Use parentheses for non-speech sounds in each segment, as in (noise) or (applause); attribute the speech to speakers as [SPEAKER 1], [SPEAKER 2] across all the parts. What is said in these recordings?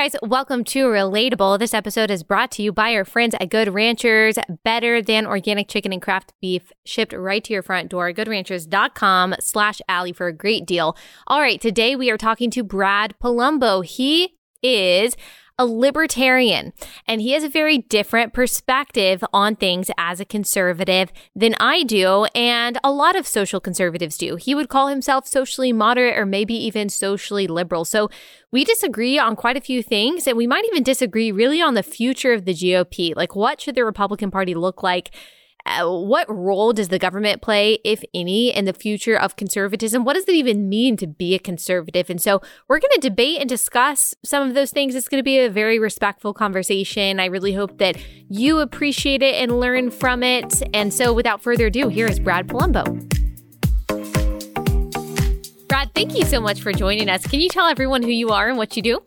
[SPEAKER 1] guys, welcome to Relatable. This episode is brought to you by our friends at Good Ranchers. Better than organic chicken and craft beef shipped right to your front door. GoodRanchers.com slash Allie for a great deal. All right, today we are talking to Brad Polumbo. He is a libertarian, and he has a very different perspective on things as a conservative than I do, and a lot of social conservatives do. He would call himself socially moderate or maybe even socially liberal. So we disagree on quite a few things, and we might even disagree really on the future of the GOP. Like, what should the Republican Party look like? Uh, what role does the government play, if any, in the future of conservatism? What does it even mean to be a conservative? And so we're going to debate and discuss some of those things. It's going to be a very respectful conversation. I really hope that you appreciate it and learn from it. And so without further ado, here is Brad Polumbo. Brad, thank you so much for joining us. Can you tell everyone who you are and what you do?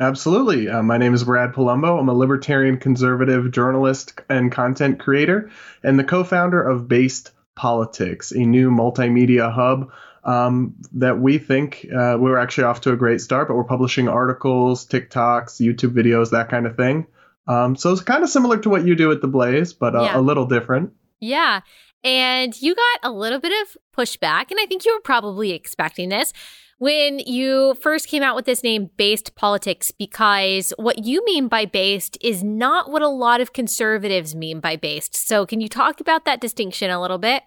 [SPEAKER 2] Absolutely. Uh, my name is Brad Polumbo. I'm a libertarian conservative journalist and content creator, and the co founder of Based Politics, a new multimedia hub um, that we think uh, we're actually off to a great start, but we're publishing articles, TikToks, YouTube videos, that kind of thing. Um, so it's kind of similar to what you do at The Blaze, but uh, yeah. a little different.
[SPEAKER 1] Yeah. And you got a little bit of pushback, and I think you were probably expecting this when you first came out with this name, based politics, because what you mean by based is not what a lot of conservatives mean by based. So, can you talk about that distinction a little bit?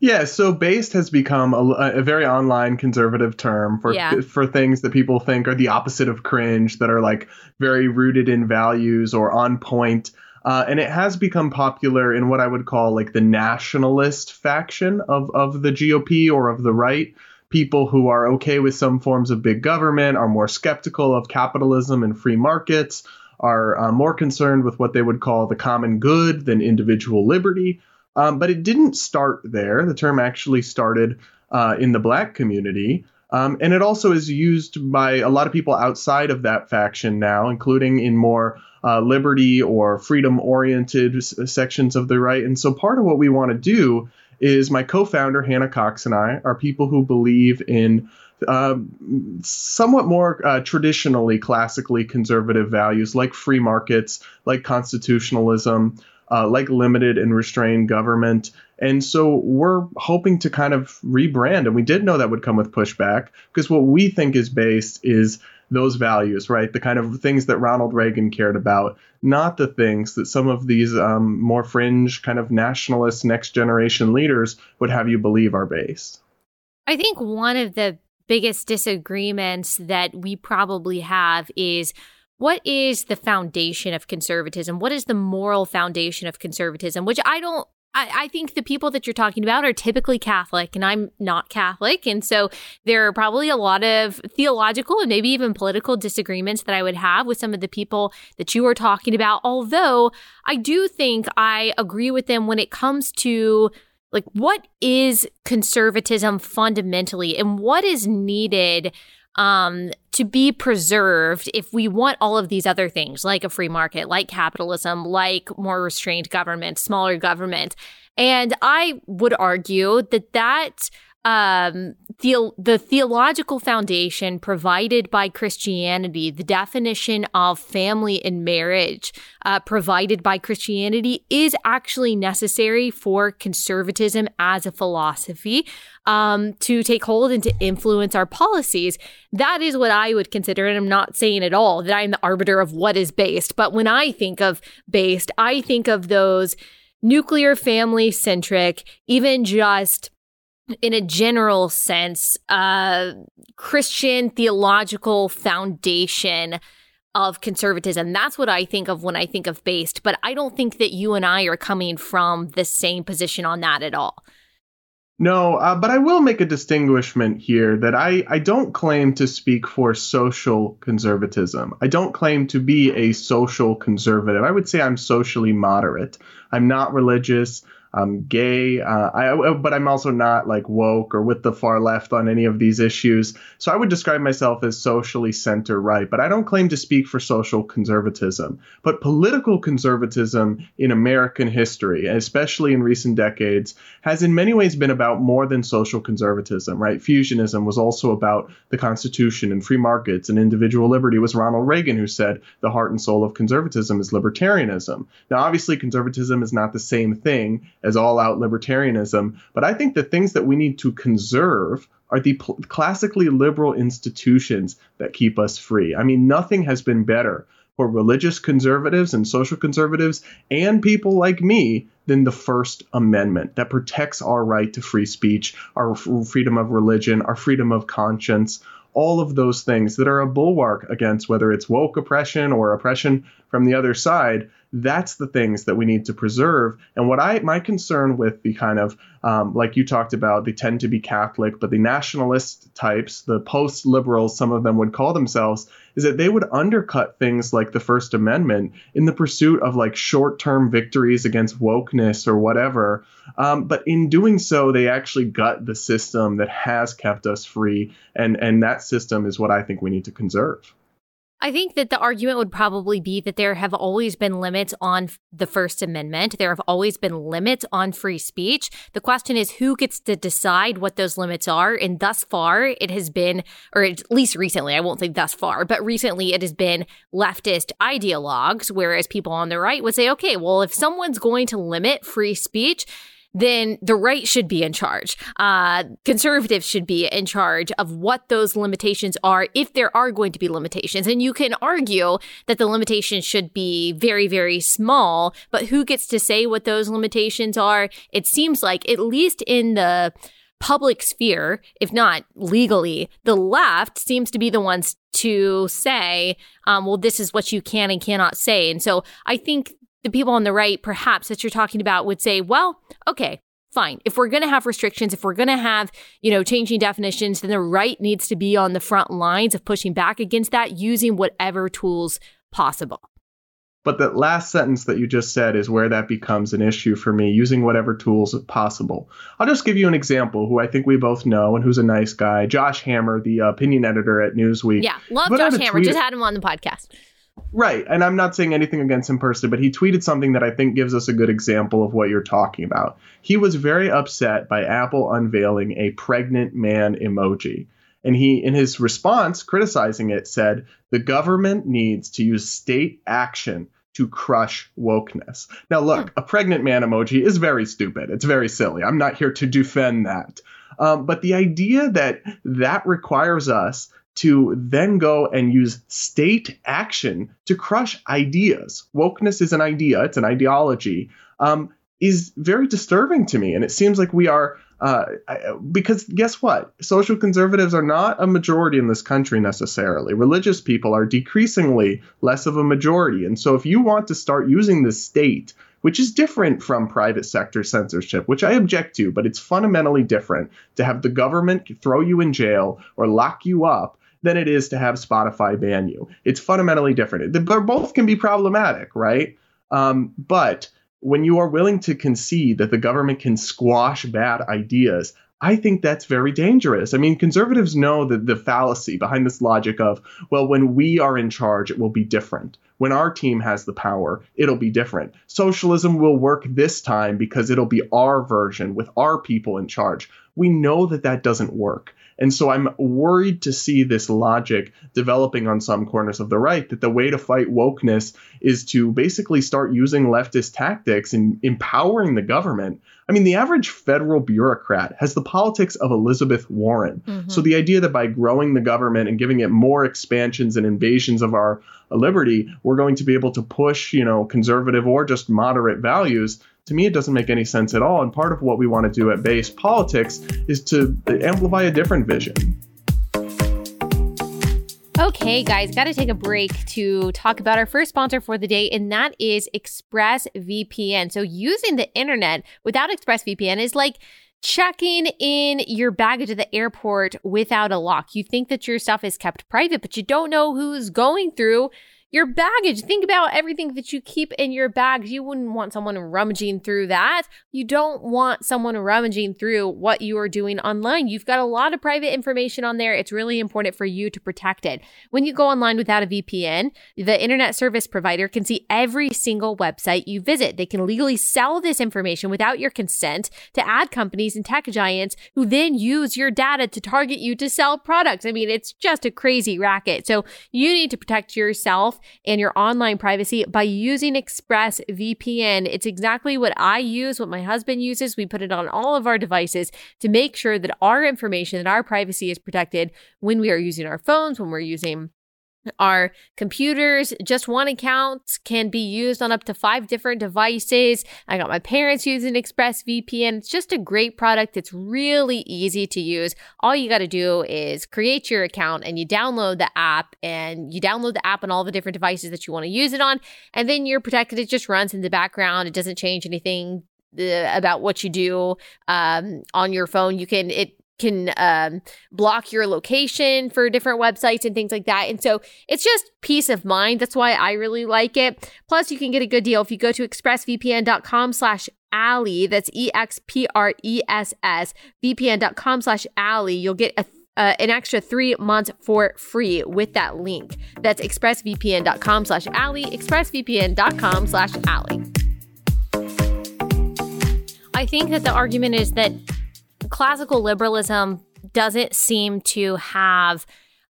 [SPEAKER 2] Yeah, so based has become a, a very online conservative term for yeah. for things that people think are the opposite of cringe, that are like very rooted in values or on point. Uh, and it has become popular in what I would call like the nationalist faction of, of the GOP or of the right people who are okay with some forms of big government, are more skeptical of capitalism and free markets, are uh, more concerned with what they would call the common good than individual liberty. Um, but it didn't start there. The term actually started uh, in the black community. Um, and it also is used by a lot of people outside of that faction now, including in more uh, liberty or freedom oriented sections of the right. And so part of what we want to do is my co-founder Hannah Cox and I are people who believe in uh, somewhat more uh, traditionally classically conservative values like free markets, like constitutionalism, uh, like limited and restrained government. And so we're hoping to kind of rebrand. And we did know that would come with pushback because what we think is based is those values, right? The kind of things that Ronald Reagan cared about, not the things that some of these um, more fringe, kind of nationalist next generation leaders would have you believe are based.
[SPEAKER 1] I think one of the biggest disagreements that we probably have is what is the foundation of conservatism? What is the moral foundation of conservatism? Which I don't I, I, think the people that you're talking about are typically Catholic, and I'm not Catholic. And so there are probably a lot of theological and maybe even political disagreements that I would have with some of the people that you are talking about. Although I do think I agree with them when it comes to like what is conservatism fundamentally and what is needed um, to be preserved if we want all of these other things like a free market, like capitalism, like more restrained government, smaller government. And I would argue that that um, the, the theological foundation provided by Christianity, the definition of family and marriage uh, provided by Christianity, is actually necessary for conservatism as a philosophy um, to take hold and to influence our policies. That is what I would consider, and I'm not saying at all that I'm the arbiter of what is based, but when I think of based, I think of those nuclear family centric, even just in a general sense, uh, Christian theological foundation of conservatism. That's what I think of when I think of based, but I don't think that you and I are coming from the same position on that at all.
[SPEAKER 2] No, uh, but I will make a distinguishment here that I, I don't claim to speak for social conservatism. I don't claim to be a social conservative. I would say I'm socially moderate. I'm not religious. I'm gay. Uh, I, but I'm also not like woke or with the far left on any of these issues. So I would describe myself as socially center right. But I don't claim to speak for social conservatism. But political conservatism in American history, especially in recent decades, has in many ways been about more than social conservatism. Right? Fusionism was also about the Constitution and free markets and individual liberty. It was Ronald Reagan who said the heart and soul of conservatism is libertarianism. Now, obviously, conservatism is not the same thing as all out libertarianism. But I think the things that we need to conserve are the pl- classically liberal institutions that keep us free. I mean, nothing has been better for religious conservatives and social conservatives and people like me than the First Amendment that protects our right to free speech, our freedom of religion, our freedom of conscience, all of those things that are a bulwark against whether it's woke oppression or oppression from the other side that's the things that we need to preserve. And what I my concern with the kind of um, like you talked about, they tend to be Catholic, but the nationalist types, the post liberals, some of them would call themselves, is that they would undercut things like the First Amendment in the pursuit of like short term victories against wokeness or whatever. Um, but in doing so, they actually gut the system that has kept us free, and and that system is what I think we need to conserve.
[SPEAKER 1] I think that the argument would probably be that there have always been limits on the First Amendment. There have always been limits on free speech. The question is who gets to decide what those limits are. And thus far, it has been, or at least recently, I won't say thus far, but recently it has been leftist ideologues, whereas people on the right would say, okay, well, if someone's going to limit free speech, then the right should be in charge. Uh, conservatives should be in charge of what those limitations are, if there are going to be limitations. And you can argue that the limitations should be very, very small, but who gets to say what those limitations are? It seems like, at least in the public sphere, if not legally, the left seems to be the ones to say, um, well, this is what you can and cannot say. And so I think the people on the right, perhaps that you're talking about, would say, well, okay, fine. If we're going to have restrictions, if we're going to have, you know, changing definitions, then the right needs to be on the front lines of pushing back against that using whatever tools possible.
[SPEAKER 2] But that last sentence that you just said is where that becomes an issue for me, using whatever tools possible. I'll just give you an example who I think we both know and who's a nice guy Josh Hammer, the opinion editor at Newsweek.
[SPEAKER 1] Yeah, love Josh Hammer. Just had him on the podcast.
[SPEAKER 2] Right. And I'm not saying anything against him personally, but he tweeted something that I think gives us a good example of what you're talking about. He was very upset by Apple unveiling a pregnant man emoji. And he, in his response, criticizing it, said, the government needs to use state action to crush wokeness. Now, look, a pregnant man emoji is very stupid. It's very silly. I'm not here to defend that. Um, but the idea that that requires us to then go and use state action to crush ideas. Wokeness is an idea, it's an ideology, um, is very disturbing to me. And it seems like we are, uh, because guess what? Social conservatives are not a majority in this country necessarily. Religious people are decreasingly less of a majority. And so if you want to start using the state, which is different from private sector censorship, which I object to, but it's fundamentally different to have the government throw you in jail or lock you up than it is to have Spotify ban you. It's fundamentally different. They both can be problematic, right? Um, but when you are willing to concede that the government can squash bad ideas, I think that's very dangerous. I mean, conservatives know that the fallacy behind this logic of, well, when we are in charge, it will be different. When our team has the power, it'll be different. Socialism will work this time because it'll be our version with our people in charge. We know that that doesn't work. And so I'm worried to see this logic developing on some corners of the right that the way to fight wokeness is to basically start using leftist tactics and empowering the government. I mean, the average federal bureaucrat has the politics of Elizabeth Warren. Mm-hmm. So the idea that by growing the government and giving it more expansions and invasions of our liberty, we're going to be able to push, you know, conservative or just moderate values to me, it doesn't make any sense at all. And part of what we want to do at Based Politics is to amplify a different vision.
[SPEAKER 1] Okay, guys, got to take a break to talk about our first sponsor for the day, and that is ExpressVPN. So, using the internet without ExpressVPN is like checking in your baggage at the airport without a lock. You think that your stuff is kept private, but you don't know who's going through your baggage. Think about everything that you keep in your bags. You wouldn't want someone rummaging through that. You don't want someone rummaging through what you are doing online. You've got a lot of private information on there. It's really important for you to protect it. When you go online without a VPN, the internet service provider can see every single website you visit. They can legally sell this information without your consent to ad companies and tech giants who then use your data to target you to sell products. I mean, it's just a crazy racket. So you need to protect yourself and your online privacy by using ExpressVPN. It's exactly what I use, what my husband uses. We put it on all of our devices to make sure that our information, that our privacy is protected when we are using our phones, when we're using our computers. Just one account can be used on up to five different devices. I got my parents using ExpressVPN. It's just a great product. It's really easy to use. All you got to do is create your account and you download the app and you download the app on all the different devices that you want to use it on. And then you're protected. It just runs in the background. It doesn't change anything uh, about what you do um, on your phone. You can, it can um, block your location for different websites and things like that. And so it's just peace of mind. That's why I really like it. Plus, you can get a good deal if you go to expressvpn.com slash Allie. That's E-X-P-R-E-S-S, vpn.com slash Allie. You'll get a uh, an extra three months for free with that link. That's expressvpn.com slash Allie, expressvpn.com slash Allie. I think that the argument is that classical liberalism doesn't seem to have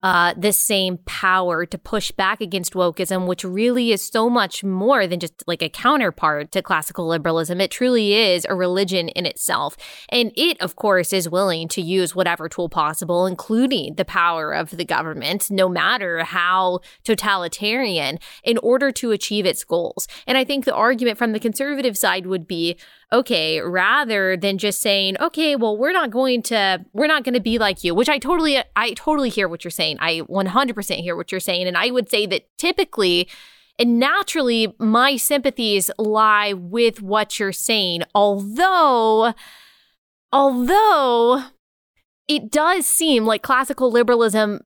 [SPEAKER 1] uh, the same power to push back against wokeism, which really is so much more than just like a counterpart to classical liberalism. It truly is a religion in itself. And it, of course, is willing to use whatever tool possible, including the power of the government, no matter how totalitarian, in order to achieve its goals. And I think the argument from the conservative side would be okay, rather than just saying, okay, well, we're not going to, we're not going to be like you, which I totally, I totally hear what you're saying. I 100% hear what you're saying. And I would say that typically, and naturally, my sympathies lie with what you're saying. Although, although it does seem like classical liberalism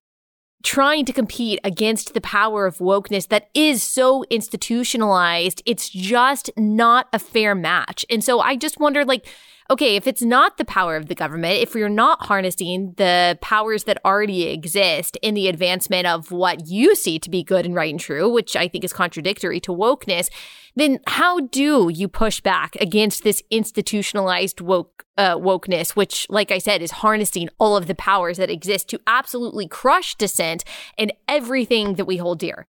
[SPEAKER 1] trying to compete against the power of wokeness that is so institutionalized, it's just not a fair match. And so I just wonder, like, okay, if it's not the power of the government, if you're not harnessing the powers that already exist in the advancement of what you see to be good and right and true, which I think is contradictory to wokeness, then how do you push back against this institutionalized woke uh, wokeness, which, like I said, is harnessing all of the powers that exist to absolutely crush dissent and everything that we hold dear?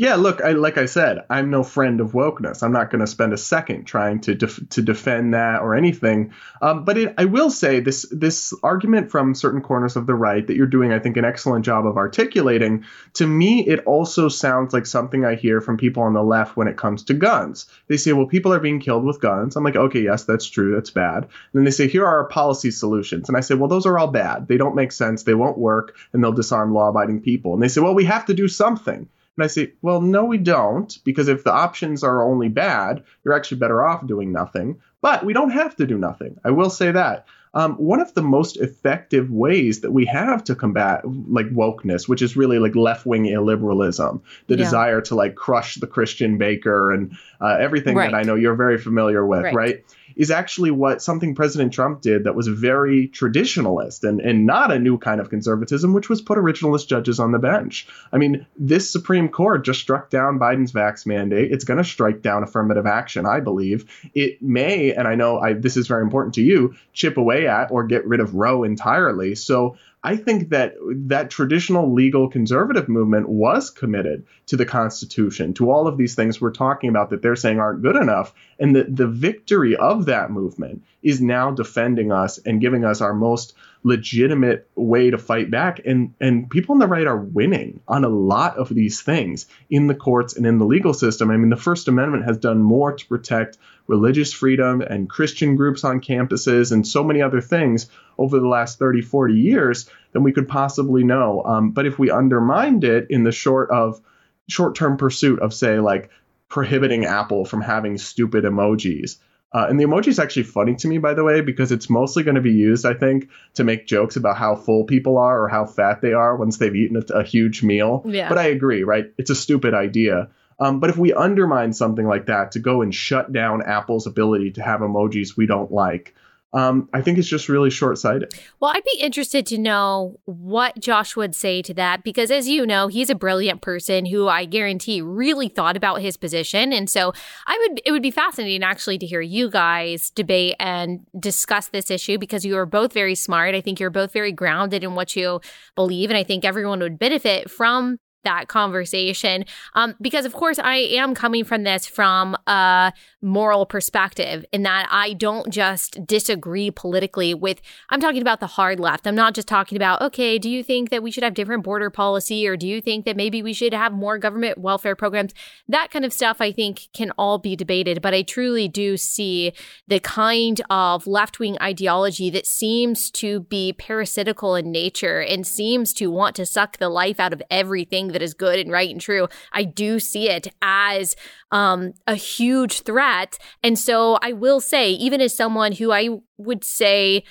[SPEAKER 2] Yeah, look, I, like I said, I'm no friend of wokeness. I'm not going to spend a second trying to def- to defend that or anything. Um, but it, I will say this this argument from certain corners of the right that you're doing, I think, an excellent job of articulating. To me, it also sounds like something I hear from people on the left when it comes to guns. They say, "Well, people are being killed with guns." I'm like, "Okay, yes, that's true. That's bad." And then they say, "Here are our policy solutions," and I say, "Well, those are all bad. They don't make sense. They won't work, and they'll disarm law-abiding people." And they say, "Well, we have to do something." And I say, well, no, we don't, because if the options are only bad, you're actually better off doing nothing. But we don't have to do nothing. I will say that. Um, one of the most effective ways that we have to combat like wokeness, which is really like left wing illiberalism, the yeah. desire to like crush the Christian baker and uh, everything right. that I know you're very familiar with, right. right? Is actually what something President Trump did that was very traditionalist and, and not a new kind of conservatism, which was put originalist judges on the bench. I mean, this Supreme Court just struck down Biden's vax mandate. It's going to strike down affirmative action, I believe. It may, and I know I, this is very important to you, chip away at or get rid of Roe entirely. So I think that that traditional legal conservative movement was committed to the Constitution, to all of these things we're talking about that they're saying aren't good enough. And that the victory of that movement is now defending us and giving us our most legitimate way to fight back. And, and people on the right are winning on a lot of these things in the courts and in the legal system. I mean, the First Amendment has done more to protect religious freedom and Christian groups on campuses and so many other things over the last 30, 40 years than we could possibly know. Um, but if we undermined it in the short of short-term pursuit of say like prohibiting Apple from having stupid emojis Uh, and the emoji is actually funny to me, by the way, because it's mostly going to be used, I think, to make jokes about how full people are or how fat they are once they've eaten a, a huge meal. Yeah. But I agree, right? It's a stupid idea. Um, but if we undermine something like that to go and shut down Apple's ability to have emojis we don't like, um, I think it's just really short sighted.
[SPEAKER 1] Well, I'd be interested to know what Josh would say to that because, as you know, he's a brilliant person who I guarantee really thought about his position. And so I would, it would be fascinating actually to hear you guys debate and discuss this issue because you are both very smart. I think you're both very grounded in what you believe. And I think everyone would benefit from that conversation. Um, because of course i am coming from this from a moral perspective in that i don't just disagree politically with i'm talking about the hard left. I'm not just talking about okay do you think that we should have different border policy or do you think that maybe we should have more government welfare programs? That kind of stuff i think can all be debated but i truly do see the kind of left-wing ideology that seems to be parasitical in nature and seems to want to suck the life out of everything that is good and right and true, I do see it as um, a huge threat. And so I will say, even as someone who I would say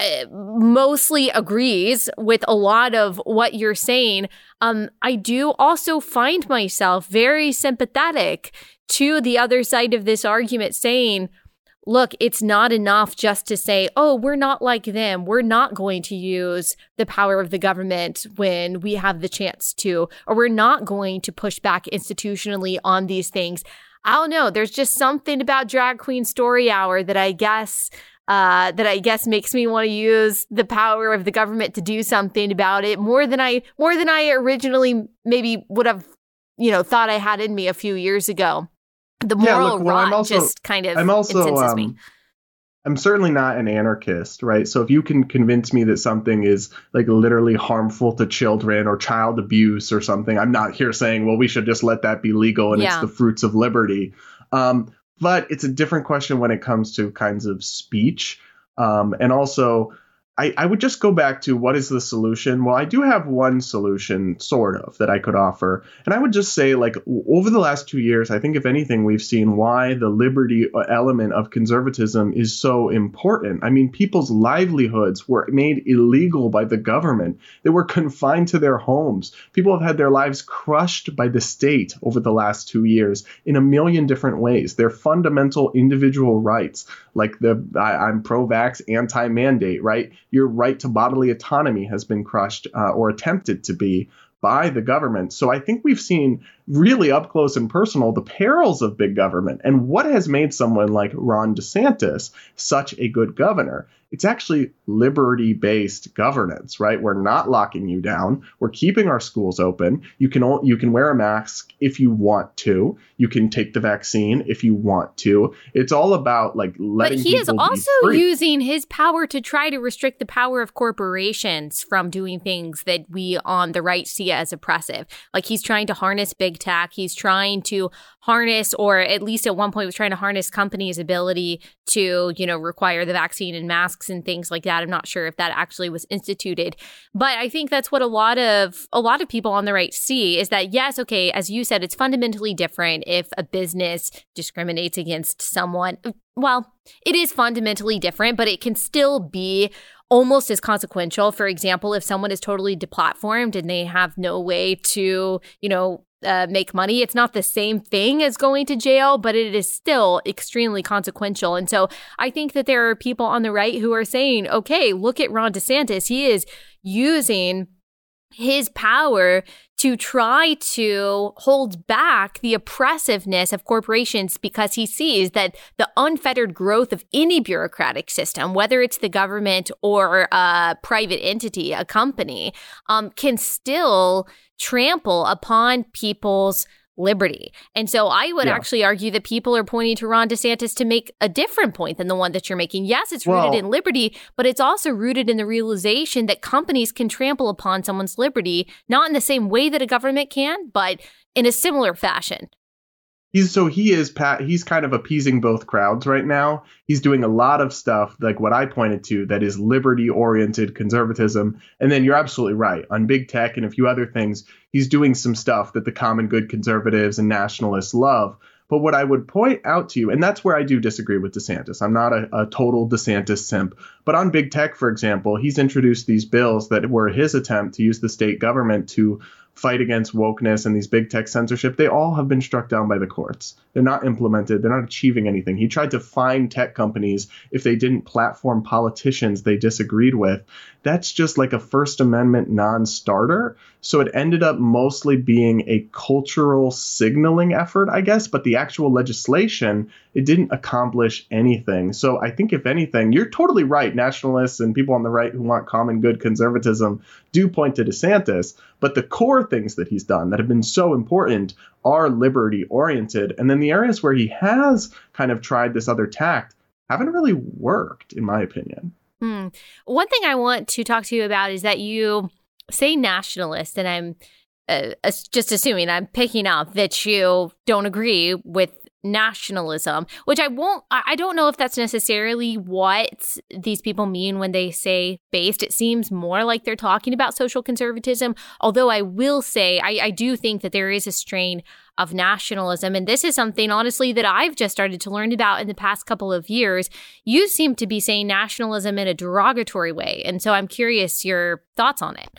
[SPEAKER 1] uh, mostly agrees with a lot of what you're saying, um, I do also find myself very sympathetic to the other side of this argument saying, look, it's not enough just to say, oh, we're not like them. We're not going to use the power of the government when we have the chance to, or we're not going to push back institutionally on these things. I don't know. There's just something about Drag Queen Story Hour that I guess. Uh, that I guess makes me want to use the power of the government to do something about it more than I more than I originally maybe would have, you know, thought I had in me a few years ago the moral yeah, look, well, rot also, just kind of I'm also, um, me.
[SPEAKER 2] I'm certainly not an anarchist, right? So if you can convince me that something is like literally harmful to children or child abuse or something, I'm not here saying, well, we should just let that be legal and yeah. it's the fruits of liberty. Um, but it's a different question when it comes to kinds of speech. Um, and also, I, I would just go back to what is the solution? Well, I do have one solution, sort of, that I could offer. And I would just say, like, over the last two years, I think, if anything, we've seen why the liberty uh, element of conservatism is so important. I mean, people's livelihoods were made illegal by the government, they were confined to their homes. People have had their lives crushed by the state over the last two years in a million different ways. Their fundamental individual rights, like the I, I'm pro vax, anti mandate, right? Your right to bodily autonomy has been crushed uh, or attempted to be by the government. So I think we've seen really up close and personal the perils of big government and what has made someone like Ron DeSantis such a good governor it's actually liberty based governance, right? We're not locking you down. We're keeping our schools open. You can you can wear a mask if you want to. You can take the vaccine if you want to. It's all about like letting.
[SPEAKER 1] But he is also using his power to try to restrict the power of corporations from doing things that we on the right see as oppressive. Like he's trying to harness big tech. He's trying to harness, or at least at one point was trying to harness companies' ability to, you know, require the vaccine and masks and things like that. I'm not sure if that actually was instituted, but I think that's what a lot of a lot of people on the right see is that yes, okay, as you said, it's fundamentally different if a business discriminates against someone. Well, it is fundamentally different, but it can still be almost as consequential. For example, if someone is totally deplatformed and they have no way to, you know, uh, make money. It's not the same thing as going to jail, but it is still extremely consequential. And so I think that there are people on the right who are saying, okay, look at Ron DeSantis. He is using his power to try to hold back the oppressiveness of corporations because he sees that the unfettered growth of any bureaucratic system, whether it's the government or a private entity, a company, um, can still trample upon people's liberty. And so I would yeah. actually argue that people are pointing to Ron DeSantis to make a different point than the one that you're making. Yes, it's rooted well, in liberty, but it's also rooted in the realization that companies can trample upon someone's liberty, not in the same way that a government can, but in a similar fashion
[SPEAKER 2] he's so he is pat he's kind of appeasing both crowds right now he's doing a lot of stuff like what i pointed to that is liberty oriented conservatism and then you're absolutely right on big tech and a few other things he's doing some stuff that the common good conservatives and nationalists love But what I would point out to you, and that's where I do disagree with DeSantis. I'm not a, a, total DeSantis simp. But on big tech, for example, he's introduced these bills that were his attempt to use the state government to fight against wokeness and these big tech censorship, they all have been struck down by the courts. They're not implemented, they're not achieving anything. He tried to fine tech companies if they didn't platform politicians they disagreed with. That's just like a First Amendment non starter. So it ended up mostly being a cultural signaling effort, I guess, but the actual legislation, it didn't accomplish anything. So I think, if anything, you're totally right. Nationalists and people on the right who want common good conservatism do point to DeSantis, but the core things that he's done that have been so important are liberty oriented. And then the areas where he has kind of tried this other tact haven't really worked, in my opinion.
[SPEAKER 1] Hmm. One thing I want to talk to you about is that you say nationalist, and I'm uh, just assuming I'm picking up that you don't agree with nationalism, which I won't, I don't know if that's necessarily what these people mean when they say based. It seems more like they're talking about social conservatism. Although I will say, I, I do think that there is a strain of nationalism. And this is something, honestly, that I've just started to learn about in the past couple of years. You seem to be saying nationalism in a derogatory way. And so I'm curious your thoughts on it.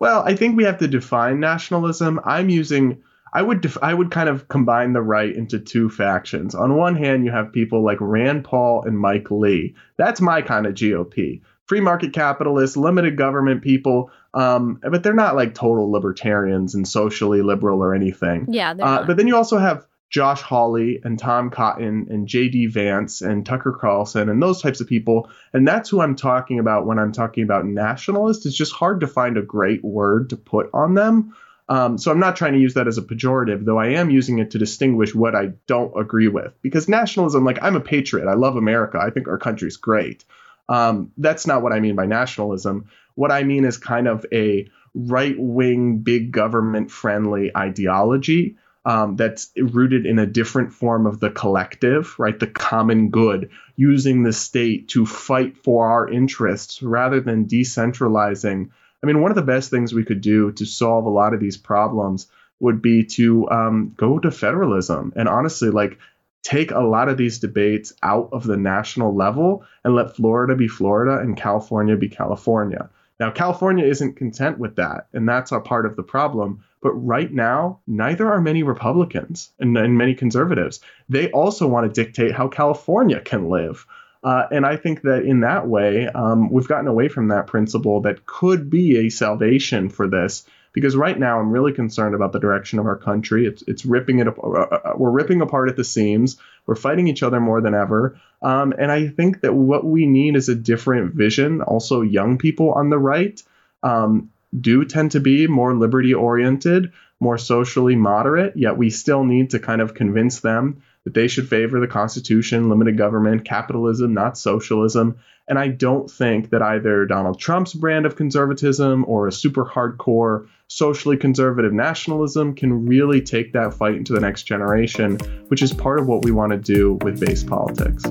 [SPEAKER 2] Well, I think we have to define nationalism. I'm using I would def- I would kind of combine the right into two factions. On one hand, you have people like Rand Paul and Mike Lee. That's my kind of GOP. Free market capitalists, limited government people, um, but they're not like total libertarians and socially liberal or anything.
[SPEAKER 1] Yeah, uh,
[SPEAKER 2] but then you also have Josh Hawley and Tom Cotton and J.D. Vance and Tucker Carlson and those types of people. And that's who I'm talking about when I'm talking about nationalist. It's just hard to find a great word to put on them. Um, so I'm not trying to use that as a pejorative, though I am using it to distinguish what I don't agree with. Because nationalism, like I'm a patriot, I love America, I think our country's great. Um, that's not what I mean by nationalism. What I mean is kind of a right wing, big government friendly ideology um, that's rooted in a different form of the collective, right? The common good, using the state to fight for our interests rather than decentralizing. I mean, one of the best things we could do to solve a lot of these problems would be to um, go to federalism and honestly, like, take a lot of these debates out of the national level and let Florida be Florida and California be California. Now, California isn't content with that, and that's a part of the problem. But right now, neither are many Republicans and, and many conservatives. They also want to dictate how California can live. Uh, and I think that in that way, um, we've gotten away from that principle that could be a salvation for this because right now I'm really concerned about the direction of our country. It's it's ripping it uh, uh, we're ripping apart at the seams. We're fighting each other more than ever. Um, and I think that what we need is a different vision. Also, young people on the right um, do tend to be more liberty oriented, more socially moderate. Yet we still need to kind of convince them that they should favor the Constitution, limited government, capitalism, not socialism. And I don't think that either Donald Trump's brand of conservatism or a super hardcore socially conservative nationalism can really take that fight into the next generation, which is part of what we want to do with based politics.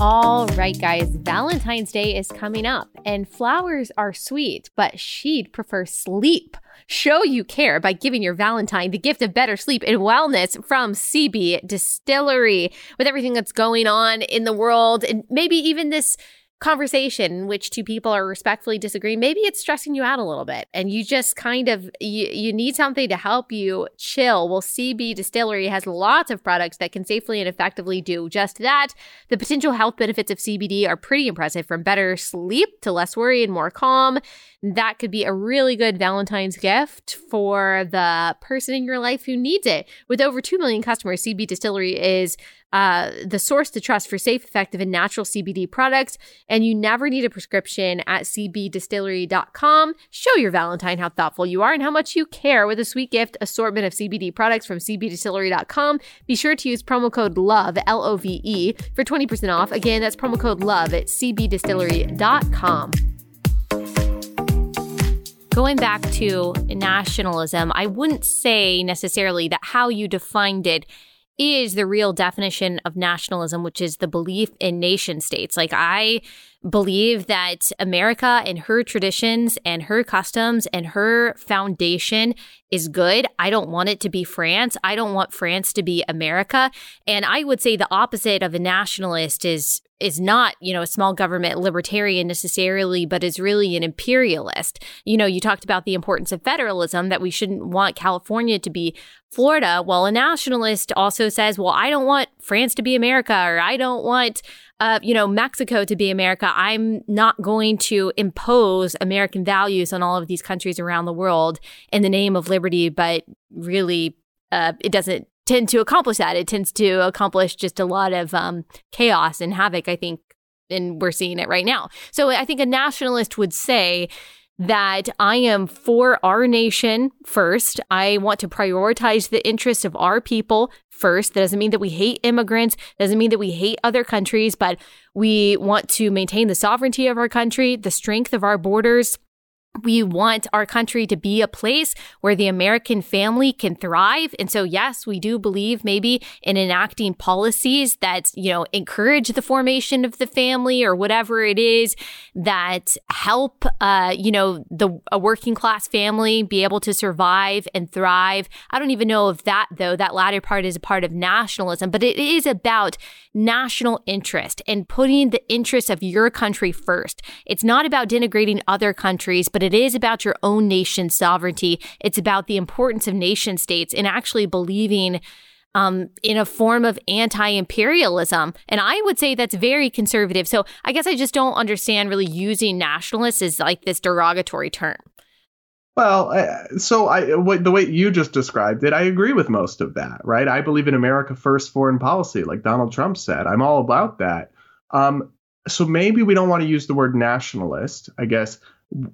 [SPEAKER 1] All right, guys, Valentine's Day is coming up, and flowers are sweet, but she'd prefer sleep. Show you care by giving your Valentine the gift of better sleep and wellness from CB Distillery. With everything that's going on in the world, and maybe even this conversation in which two people are respectfully disagreeing maybe it's stressing you out a little bit and you just kind of you, you need something to help you chill. Well cb distillery has lots of products that can safely and effectively do just that. The potential health benefits of cbd are pretty impressive from better sleep to less worry and more calm. That could be a really good valentine's gift for the person in your life who needs it. With over 2 million customers cb distillery is uh, the source to trust for safe, effective, and natural CBD products. And you never need a prescription at cbdistillery.com. Show your Valentine how thoughtful you are and how much you care with a sweet gift assortment of CBD products from cbdistillery.com. Be sure to use promo code LOVE, L O V E, for 20% off. Again, that's promo code LOVE at cbdistillery.com. Going back to nationalism, I wouldn't say necessarily that how you defined it is the real definition of nationalism, which is the belief in nation states. Like, I believe that America and her traditions and her customs and her foundation is good. I don't want it to be France. I don't want France to be America. And I would say the opposite of a nationalist is is not, you know, a small government libertarian necessarily, but is really an imperialist. You know, you talked about the importance of federalism, that we shouldn't want California to be Florida. Well, a nationalist also says, well, I don't want France to be America, or I don't want uh, you know, Mexico to be America. I'm not going to impose American values on all of these countries around the world in the name of liberty, but really, uh, it doesn't tend to accomplish that. It tends to accomplish just a lot of um, chaos and havoc, I think, and we're seeing it right now. So I think a nationalist would say, that I am for our nation first. I want to prioritize the interests of our people first. That doesn't mean that we hate immigrants, doesn't mean that we hate other countries, but we want to maintain the sovereignty of our country, the strength of our borders, we want our country to be a place where the American family can thrive. And so, yes, we do believe maybe in enacting policies that, you know, encourage the formation of the family or whatever it is that help, uh, you know, the a working class family be able to survive and thrive. I don't even know if that, though, that latter part is a part of nationalism, but it is about national interest and putting the interests of your country first. It's not about denigrating other countries, but it is about your own nation's sovereignty. It's about the importance of nation states and actually believing um, in a form of anti imperialism. And I would say that's very conservative. So I guess I just don't understand really using nationalists as like this derogatory term.
[SPEAKER 2] Well, so I the way you just described it, I agree with most of that, right? I believe in America first foreign policy, like Donald Trump said. I'm all about that. Um, so maybe we don't want to use the word nationalist. I guess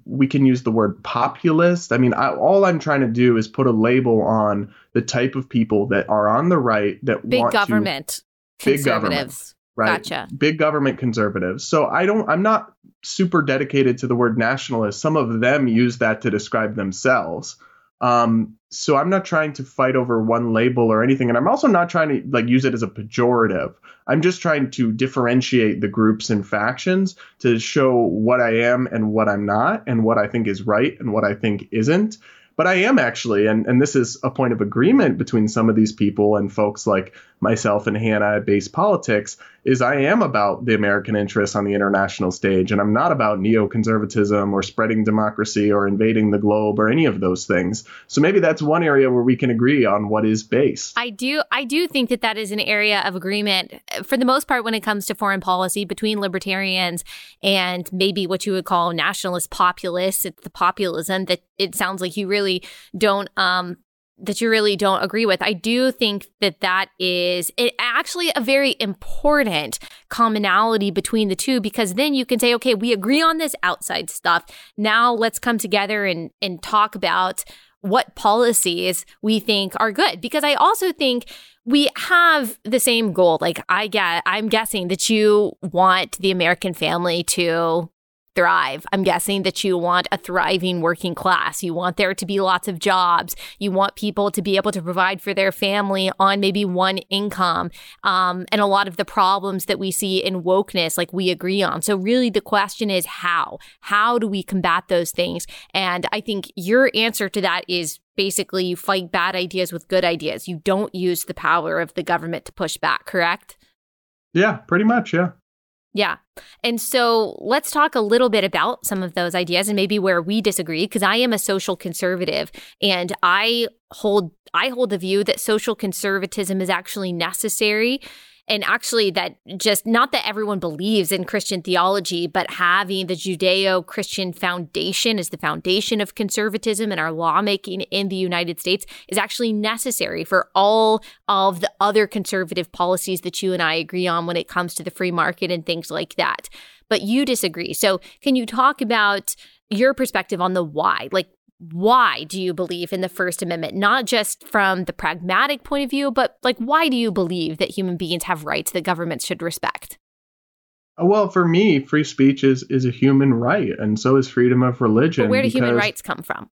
[SPEAKER 2] we can use the word populist. I mean, I, all I'm trying to do is put a label on the type of people that are on the right that
[SPEAKER 1] big
[SPEAKER 2] want
[SPEAKER 1] government,
[SPEAKER 2] to,
[SPEAKER 1] big government,
[SPEAKER 2] right?
[SPEAKER 1] Gotcha.
[SPEAKER 2] Big government conservatives. So I don't. I'm not super dedicated to the word nationalist. Some of them use that to describe themselves. Um, so I'm not trying to fight over one label or anything, and I'm also not trying to like use it as a pejorative. I'm just trying to differentiate the groups and factions to show what I am and what I'm not, and what I think is right and what I think isn't. But I am actually, and, and this is a point of agreement between some of these people and folks like myself and Hannah at Based Politics, is I am about the American interests on the international stage, and I'm not about neoconservatism or spreading democracy or invading the globe or any of those things. So maybe that's one area where we can agree on what is base.
[SPEAKER 1] I do, I do think that that is an area of agreement for the most part when it comes to foreign policy between libertarians and maybe what you would call nationalist populists. It's the populism that it sounds like you really don't um, that you really don't agree with. I do think that that is it actually a very important commonality between the two because then you can say, okay, we agree on this outside stuff. Now let's come together and and talk about what policies we think are good because I also think we have the same goal. Like I get I'm guessing that you want the American family to thrive. I'm guessing that you want a thriving working class. You want there to be lots of jobs. You want people to be able to provide for their family on maybe one income. Um, and a lot of the problems that we see in wokeness, like we agree on. So, really, the question is how? How do we combat those things? And I think your answer to that is basically you fight bad ideas with good ideas. You don't use the power of the government to push back, correct?
[SPEAKER 2] Yeah, pretty much. Yeah.
[SPEAKER 1] Yeah. And so let's talk a little bit about some of those ideas and maybe where we disagree because I am a social conservative and I hold I hold the view that social conservatism is actually necessary and actually that just not that everyone believes in Christian theology, but having the Judeo Christian foundation as the foundation of conservatism and our lawmaking in the United States is actually necessary for all of the other conservative policies that you and I agree on when it comes to the free market and things like that. But you disagree. So, can you talk about your perspective on the why? Like, why do you believe in the First Amendment? Not just from the pragmatic point of view, but like, why do you believe that human beings have rights that governments should respect?
[SPEAKER 2] Well, for me, free speech is, is a human right, and so is freedom of religion.
[SPEAKER 1] But where do because, human rights come from?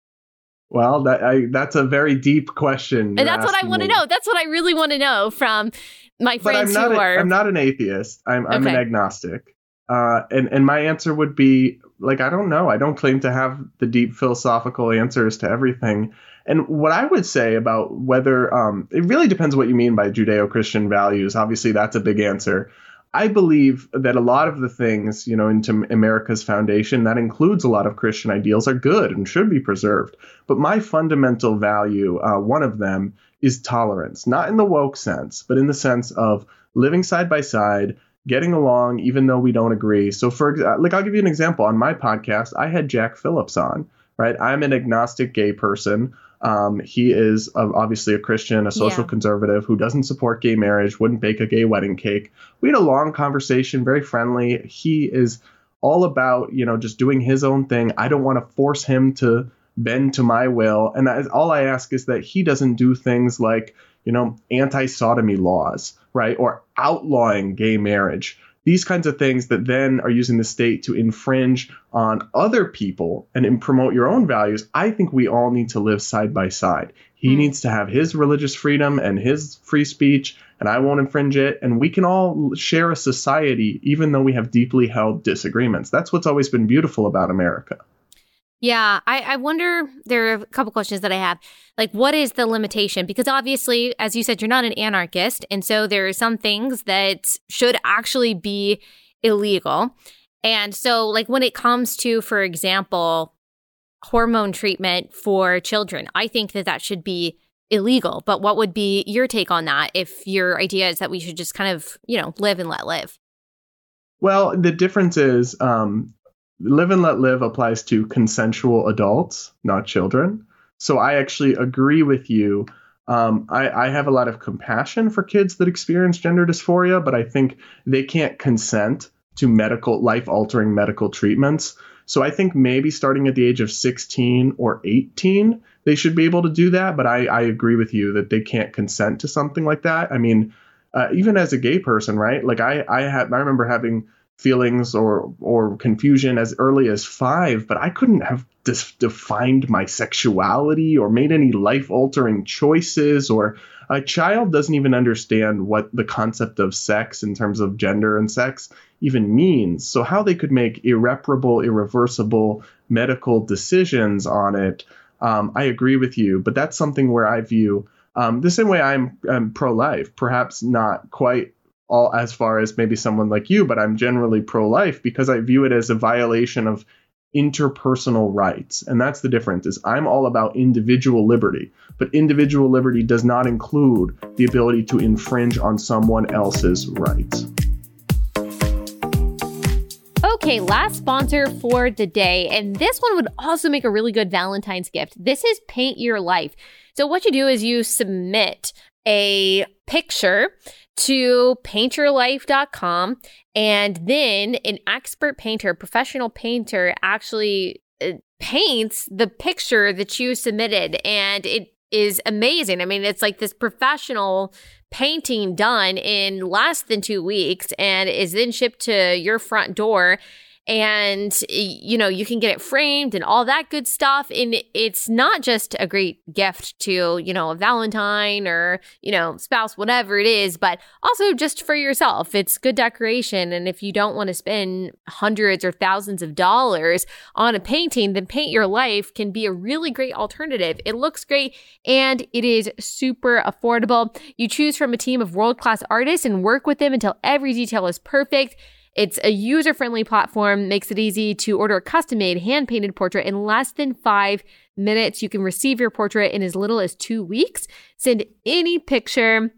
[SPEAKER 2] Well, that I, that's a very deep question.
[SPEAKER 1] And that's what I want to know. That's what I really want to know from my friends
[SPEAKER 2] who
[SPEAKER 1] a, are.
[SPEAKER 2] I'm not an atheist. I'm, I'm okay. an agnostic. Uh, and and my answer would be like I don't know. I don't claim to have the deep philosophical answers to everything. And what I would say about whether um, it really depends what you mean by Judeo-Christian values. Obviously, that's a big answer. I believe that a lot of the things, you know, into America's foundation, that includes a lot of Christian ideals, are good and should be preserved. But my fundamental value, uh, one of them, is tolerance, not in the woke sense, but in the sense of living side by side, getting along even though we don't agree. So, for like, I'll give you an example. On my podcast, I had Jack Phillips on. Right, I'm an agnostic gay person. Um, he is obviously a Christian, a social yeah. conservative who doesn't support gay marriage, wouldn't bake a gay wedding cake. We had a long conversation, very friendly. He is all about, you know, just doing his own thing. I don't want to force him to bend to my will. And I, all I ask is that he doesn't do things like, you know, anti sodomy laws, right? Or outlawing gay marriage these kinds of things that then are using the state to infringe on other people and promote your own values, I think we all need to live side by side. He mm. needs to have his religious freedom and his free speech, and I won't infringe it. And we can all share a society, even though we have deeply held disagreements. That's what's always been beautiful about America.
[SPEAKER 1] Yeah, I, I wonder. There are a couple questions that I have. Like, what is the limitation? Because obviously, as you said, you're not an anarchist. And so there are some things that should actually be illegal. And so, like, when it comes to, for example, hormone treatment for children, I think that that should be illegal. But what would be your take on that if your idea is that we should just kind of, you know, live and let live?
[SPEAKER 2] Well, the difference is um, live and let live applies to consensual adults, not children. So I actually agree with you. Um, I, I, have a lot of compassion for kids that experience gender dysphoria, but I think they can't consent to medical, life altering medical treatments. So I think maybe starting at the age of 16 or 18, they should be able to do that. But I, I agree with you that they can't consent to something like that. I mean, uh, even as a gay person, right? Like I, I had, I remember having feelings or or confusion as early as five, but I couldn't have dis- defined my sexuality or made any life altering choices. Or a child doesn't even understand what the concept of sex in terms of gender and sex even means. So how they could make irreparable, irreversible medical decisions on it. Um, I agree with you, but that's something where I view um, the same way I'm, I'm pro life, perhaps not quite all as far as maybe someone like you, but I'm generally pro life because I view it as a violation of interpersonal rights. And that's the difference is I'm all about individual liberty, but individual liberty does not include the ability to infringe on someone else's rights.
[SPEAKER 1] Okay, last sponsor for the day. And this one would also make a really good Valentine's gift. This is Paint Your Life. So, what you do is you submit a picture to paintyourlife.com and then an expert painter, professional painter actually uh, paints the picture that you submitted. And it is amazing. I mean, it's like this professional painting done in less than 2 weeks and is then shipped to your front door and you know you can get it framed and all that good stuff. And it's not just a great gift to you know a valentine or you know spouse whatever it is but also just for yourself. It's good decoration. And if you don't want to spend hundreds or thousands of dollars on a painting then paint your life can be a really great alternative. It looks great and it is super affordable. You choose from a team of world-class artists and work with them until every detail is perfect it's a user friendly platform, makes it easy to order a custom made, hand painted portrait in less than five minutes. You can receive your portrait in as little as two weeks. Send any picture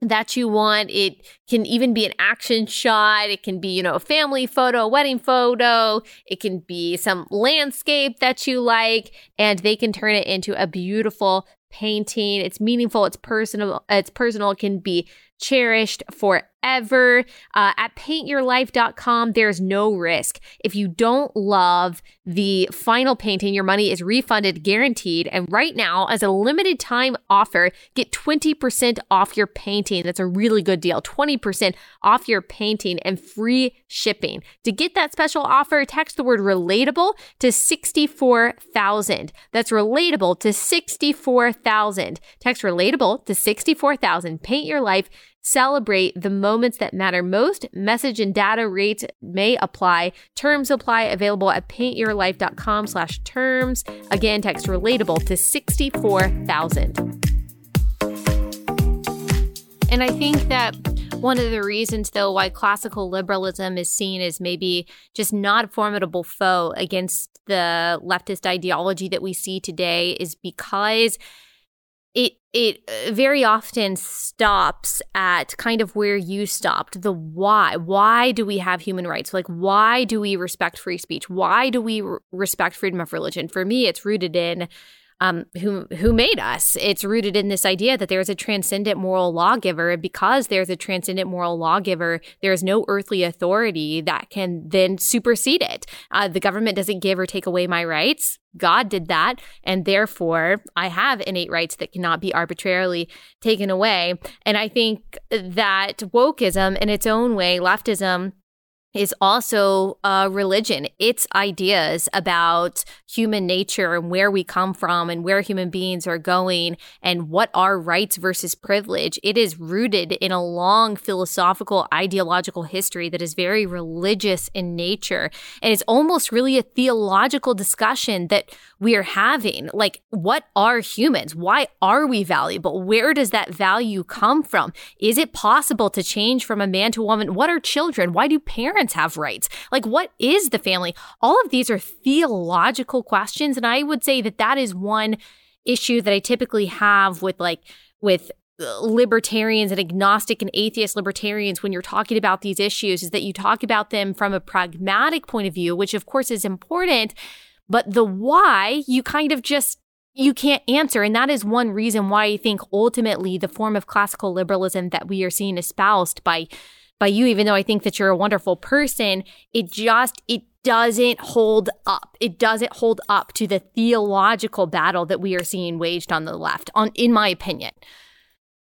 [SPEAKER 1] that you want. It can even be an action shot. It can be, you know, a family photo, a wedding photo. It can be some landscape that you like, and they can turn it into a beautiful painting. It's meaningful. It's personal. It's personal. It can be cherished forever. Uh, at paintyourlife.com, there's no risk. If you don't love the final painting, your money is refunded guaranteed. And right now, as a limited time offer, get 20% off your painting. That's a really good deal. 20% off your painting and free shipping. To get that special offer, text the word relatable to 64,000. That's relatable to 64,000. Text relatable to 64,000. Paint your life celebrate the moments that matter most. Message and data rates may apply. Terms apply available at paintyourlife.com slash terms. Again, text relatable to 64,000. And I think that one of the reasons, though, why classical liberalism is seen as maybe just not a formidable foe against the leftist ideology that we see today is because it uh, very often stops at kind of where you stopped the why. Why do we have human rights? Like why do we respect free speech? Why do we respect freedom of religion? For me it's rooted in um, who who made us. It's rooted in this idea that there's a transcendent moral lawgiver, and because there's a transcendent moral lawgiver, there is no earthly authority that can then supersede it. Uh, the government doesn't give or take away my rights. God did that, and therefore I have innate rights that cannot be arbitrarily taken away. And I think that wokeism, in its own way, leftism is also a religion. Its ideas about human nature and where we come from and where human beings are going and what are rights versus privilege. It is rooted in a long philosophical, ideological history that is very religious in nature. And it's almost really a theological discussion that we are having. Like, what are humans? Why are we valuable? Where does that value come from? Is it possible to change from a man to a woman? What are children? Why do parents have rights? Like, what is the family? All of these are theological questions. And I would say that that is one issue that I typically have with like, with uh, libertarians and agnostic and atheist libertarians when you're talking about these issues is that you talk about them from a pragmatic point of view, which of course is important. But the why, you kind of just you can't answer. And that is one reason why I think ultimately the form of classical liberalism that we are seeing espoused by by you, even though I think that you're a wonderful person, it just it doesn't hold up. It doesn't hold up to the theological battle that we are seeing waged on the left, on in my opinion.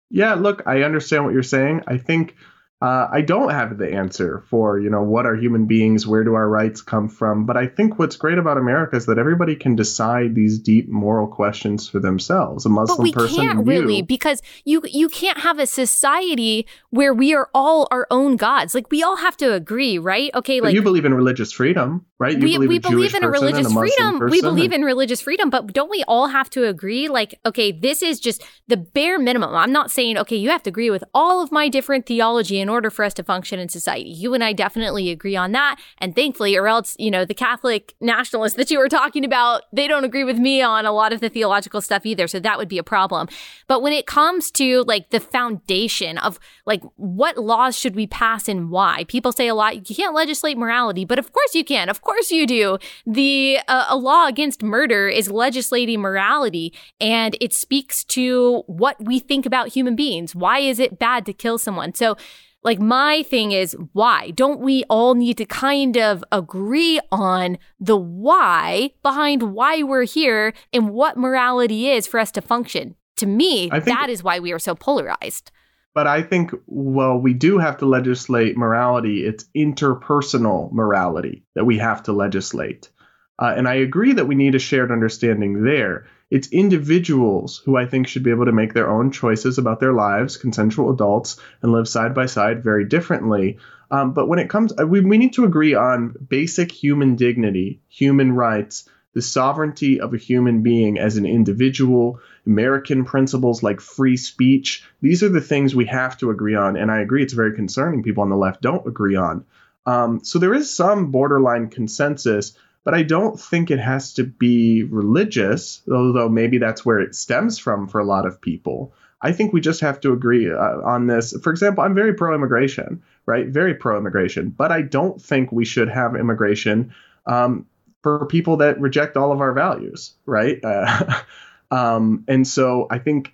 [SPEAKER 2] Yeah, look, I understand what you're saying. I think uh, I don't have the answer for, you know, what are human beings? Where do our rights come from? But I think what's great about America is that everybody can decide these deep moral questions for themselves. A Muslim
[SPEAKER 1] but we
[SPEAKER 2] person,
[SPEAKER 1] can't really, because you you can't have a society where we are all our own gods. Like we all have to agree, right? Okay, like
[SPEAKER 2] you believe in religious freedom, right? You
[SPEAKER 1] we
[SPEAKER 2] believe,
[SPEAKER 1] we believe in a religious
[SPEAKER 2] a
[SPEAKER 1] freedom. We believe
[SPEAKER 2] and-
[SPEAKER 1] in religious freedom, but don't we all have to agree? Like, okay, this is just the bare minimum. I'm not saying okay, you have to agree with all of my different theology in order for us to function in society. You and I definitely agree on that. And thankfully, or else, you know, the Catholic nationalists that you were talking about, they don't agree with me on a lot of the theological stuff either. So that would be a problem. But when it comes to like the foundation of like what laws should we pass and why, people say a lot, you can't legislate morality, but of course you can. Of course you do. The uh, a law against murder is legislating morality and it speaks to what we think about human beings. Why is it bad to kill someone? So like, my thing is why? Don't we all need to kind of agree on the why behind why we're here and what morality is for us to function? To me, think, that is why we are so polarized.
[SPEAKER 2] But I think, well, we do have to legislate morality. It's interpersonal morality that we have to legislate. Uh, and I agree that we need a shared understanding there. It's individuals who I think should be able to make their own choices about their lives, consensual adults, and live side by side very differently. Um, but when it comes, uh, we, we need to agree on basic human dignity, human rights, the sovereignty of a human being as an individual, American principles like free speech. These are the things we have to agree on. And I agree it's very concerning people on the left don't agree on. Um, so there is some borderline consensus, but I don't think it has to be religious, although maybe that's where it stems from for a lot of people. I think we just have to agree uh, on this. For example, I'm very pro immigration, right? Very pro immigration, but I don't think we should have immigration um, for people that reject all of our values, right? Uh, (laughs) um, and so I think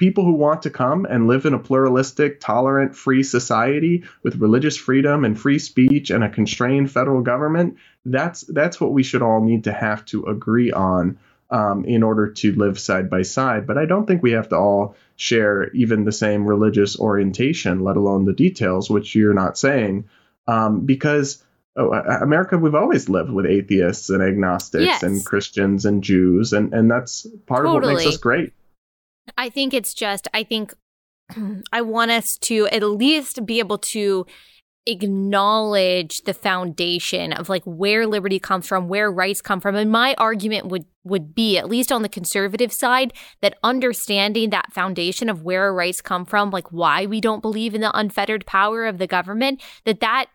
[SPEAKER 2] people who want to come and live in a pluralistic, tolerant, free society with religious freedom and free speech and a constrained federal government, that's that's what we should all need to have to agree on um, in order to live side by side. But I don't think we have to all share even the same religious orientation, let alone the details, which you're not saying, um, because. Oh, America, we've always lived with atheists and agnostics
[SPEAKER 1] yes.
[SPEAKER 2] and Christians and Jews, and, and that's part totally. of what makes us great.
[SPEAKER 1] I think it's just, I think (clears throat) I want us to at least be able to acknowledge the foundation of like where liberty comes from, where rights come from. And my argument would would be at least on the conservative side that understanding that foundation of where rights come from, like why we don't believe in the unfettered power of the government, that that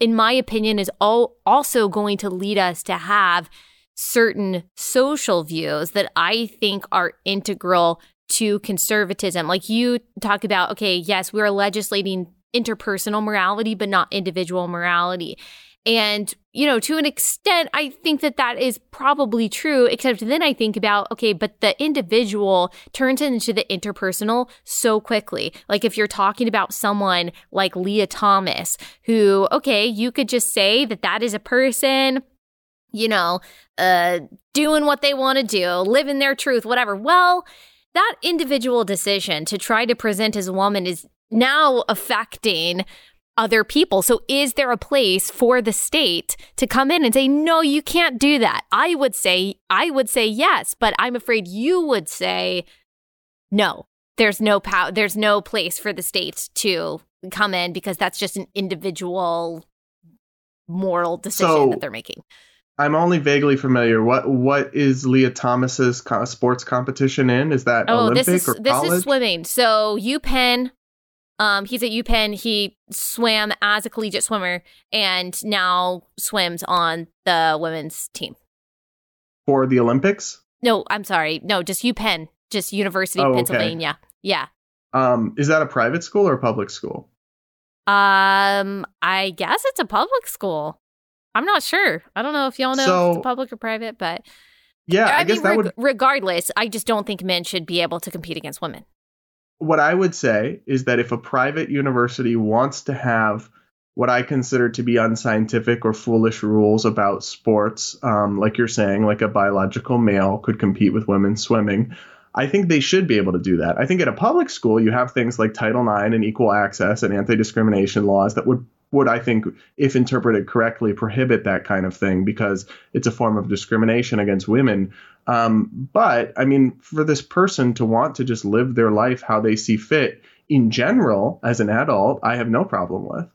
[SPEAKER 1] in my opinion is all also going to lead us to have certain social views that I think are integral to conservatism. Like you talk about, okay, yes, we're legislating interpersonal morality, but not individual morality. And, you know, to an extent, I think that that is probably true, except then I think about, okay, but the individual turns into the interpersonal so quickly. Like if you're talking about someone like Lia Thomas, who, okay, you could just say that that is a person, you know, uh, doing what they want to do, living their truth, whatever. Well, that individual decision to try to present as a woman is now affecting other people. So is there a place for the state to come in and say no, you can't do that? I would say I would say yes, but I'm afraid you would say no. There's no power there's no place for the state to come in because that's just an individual moral decision so, that they're making.
[SPEAKER 2] I'm only vaguely familiar. What what is Lia Thomas's sports competition in? Is that oh, Olympic
[SPEAKER 1] this is,
[SPEAKER 2] or college?
[SPEAKER 1] This is swimming. So UPenn um, he's at UPenn. He swam as a collegiate swimmer and now swims on the women's team.
[SPEAKER 2] For the Olympics?
[SPEAKER 1] No, I'm sorry. No, just UPenn, just University oh, of Pennsylvania. Okay. Yeah.
[SPEAKER 2] Um, is that a private school or a public school?
[SPEAKER 1] Um, I guess it's a public school. I'm not sure. I don't know if y'all know so, if it's public or private, but
[SPEAKER 2] yeah, I, I guess mean, that reg- would.
[SPEAKER 1] Regardless, I just don't think men should be able to compete against women
[SPEAKER 2] what I would say is that if a private university wants to have what I consider to be unscientific or foolish rules about sports, um, like you're saying, like a biological male could compete with women swimming, I think they should be able to do that. I think at a public school, you have things like Title IX and equal access and anti discrimination laws that would would I think, if interpreted correctly, prohibit that kind of thing because it's a form of discrimination against women. Um, but I mean, for this person to want to just live their life how they see fit in general as an adult, I have no problem with.